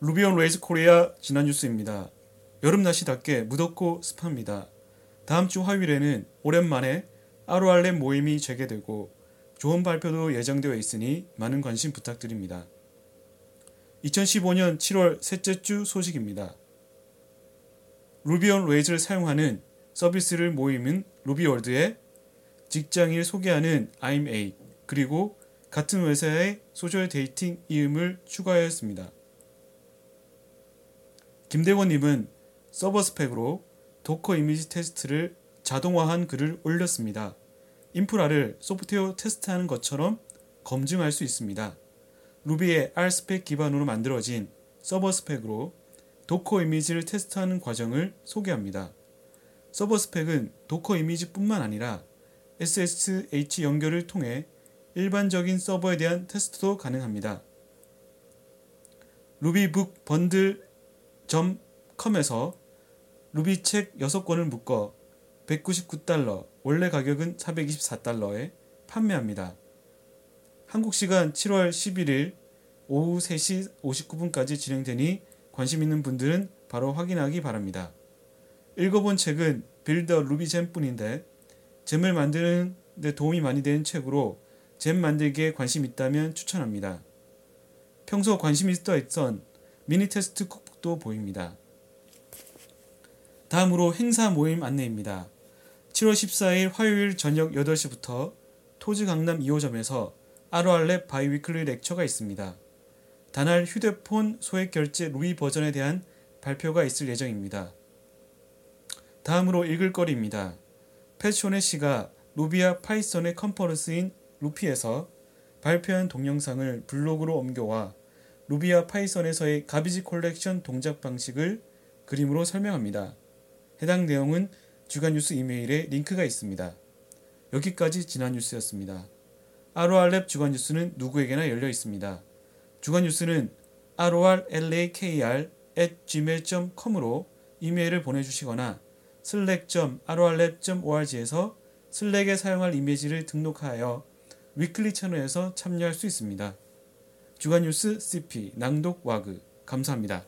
Ruby on Rails Korea 지난 뉴스입니다. 여름 날씨답게 무덥고 습합니다. 다음 주 화요일에는 오랜만에 아로알렘 모임이 재개되고 좋은 발표도 예정되어 있으니 많은 관심 부탁드립니다. 2015년 7월 셋째 주 소식입니다. Ruby on Rails를 사용하는 서비스를 모으는 루비월드에 직장인을 소개하는 I'm A 그리고 같은 회사의 소셜 데이팅 이음을 추가하였습니다. 김대건님은 Serverspec으로 Docker 이미지 테스트를 자동화한 글을 올렸습니다. 인프라를 소프트웨어 테스트하는 것처럼 검증할 수 있습니다. Ruby의 RSpec 기반으로 만들어진 Serverspec으로 Docker 이미지를 테스트하는 과정을 소개합니다. Serverspec은 Docker 이미지뿐만 아니라 SSH 연결을 통해 일반적인 서버에 대한 테스트도 가능합니다. 루비북 번들 .com에서 루비 책 6권을 묶어 199달러, 원래 가격은 424달러에 판매합니다. 한국 시간 7월 11일 오후 3시 59분까지 진행되니 관심 있는 분들은 바로 확인하기 바랍니다. 읽어본 책은 Build a Ruby Gem 뿐인데 gem을 만드는 데 도움이 많이 되는 책으로 gem 만들기에 관심 있다면 추천합니다. 평소 관심 있어 있던 Minitest Cookbook도 보입니다. 다음으로 행사 모임 안내입니다. 7월 14일 화요일 저녁 8시부터 토즈 강남 2호점에서 ROR랩 biweekly lecture가 있습니다. 다날 휴대폰 소액 결제 루이 버전에 대한 발표가 있을 예정입니다. 다음으로 읽을 거리입니다. Pat Shaughnessy 씨가 Ruby와 Python의 컨퍼런스인 RuPy에서 발표한 동영상을 블로그로 옮겨와 Ruby와 Python에서의 garbage collection 동작 방식을 그림으로 설명합니다. 해당 내용은 주간 뉴스 이메일에 링크가 있습니다. 여기까지 지난 뉴스였습니다. ROR랩 주간 뉴스는 누구에게나 열려 있습니다. 주간 뉴스는 rorlakr gmail.com으로 이메일을 보내주시거나 slack.rorlab.org에서 슬랙에 사용할 이미지를 등록하여 위클리 채널에서 참여할 수 있습니다. 주간 뉴스 CP 낭독 와그 감사합니다.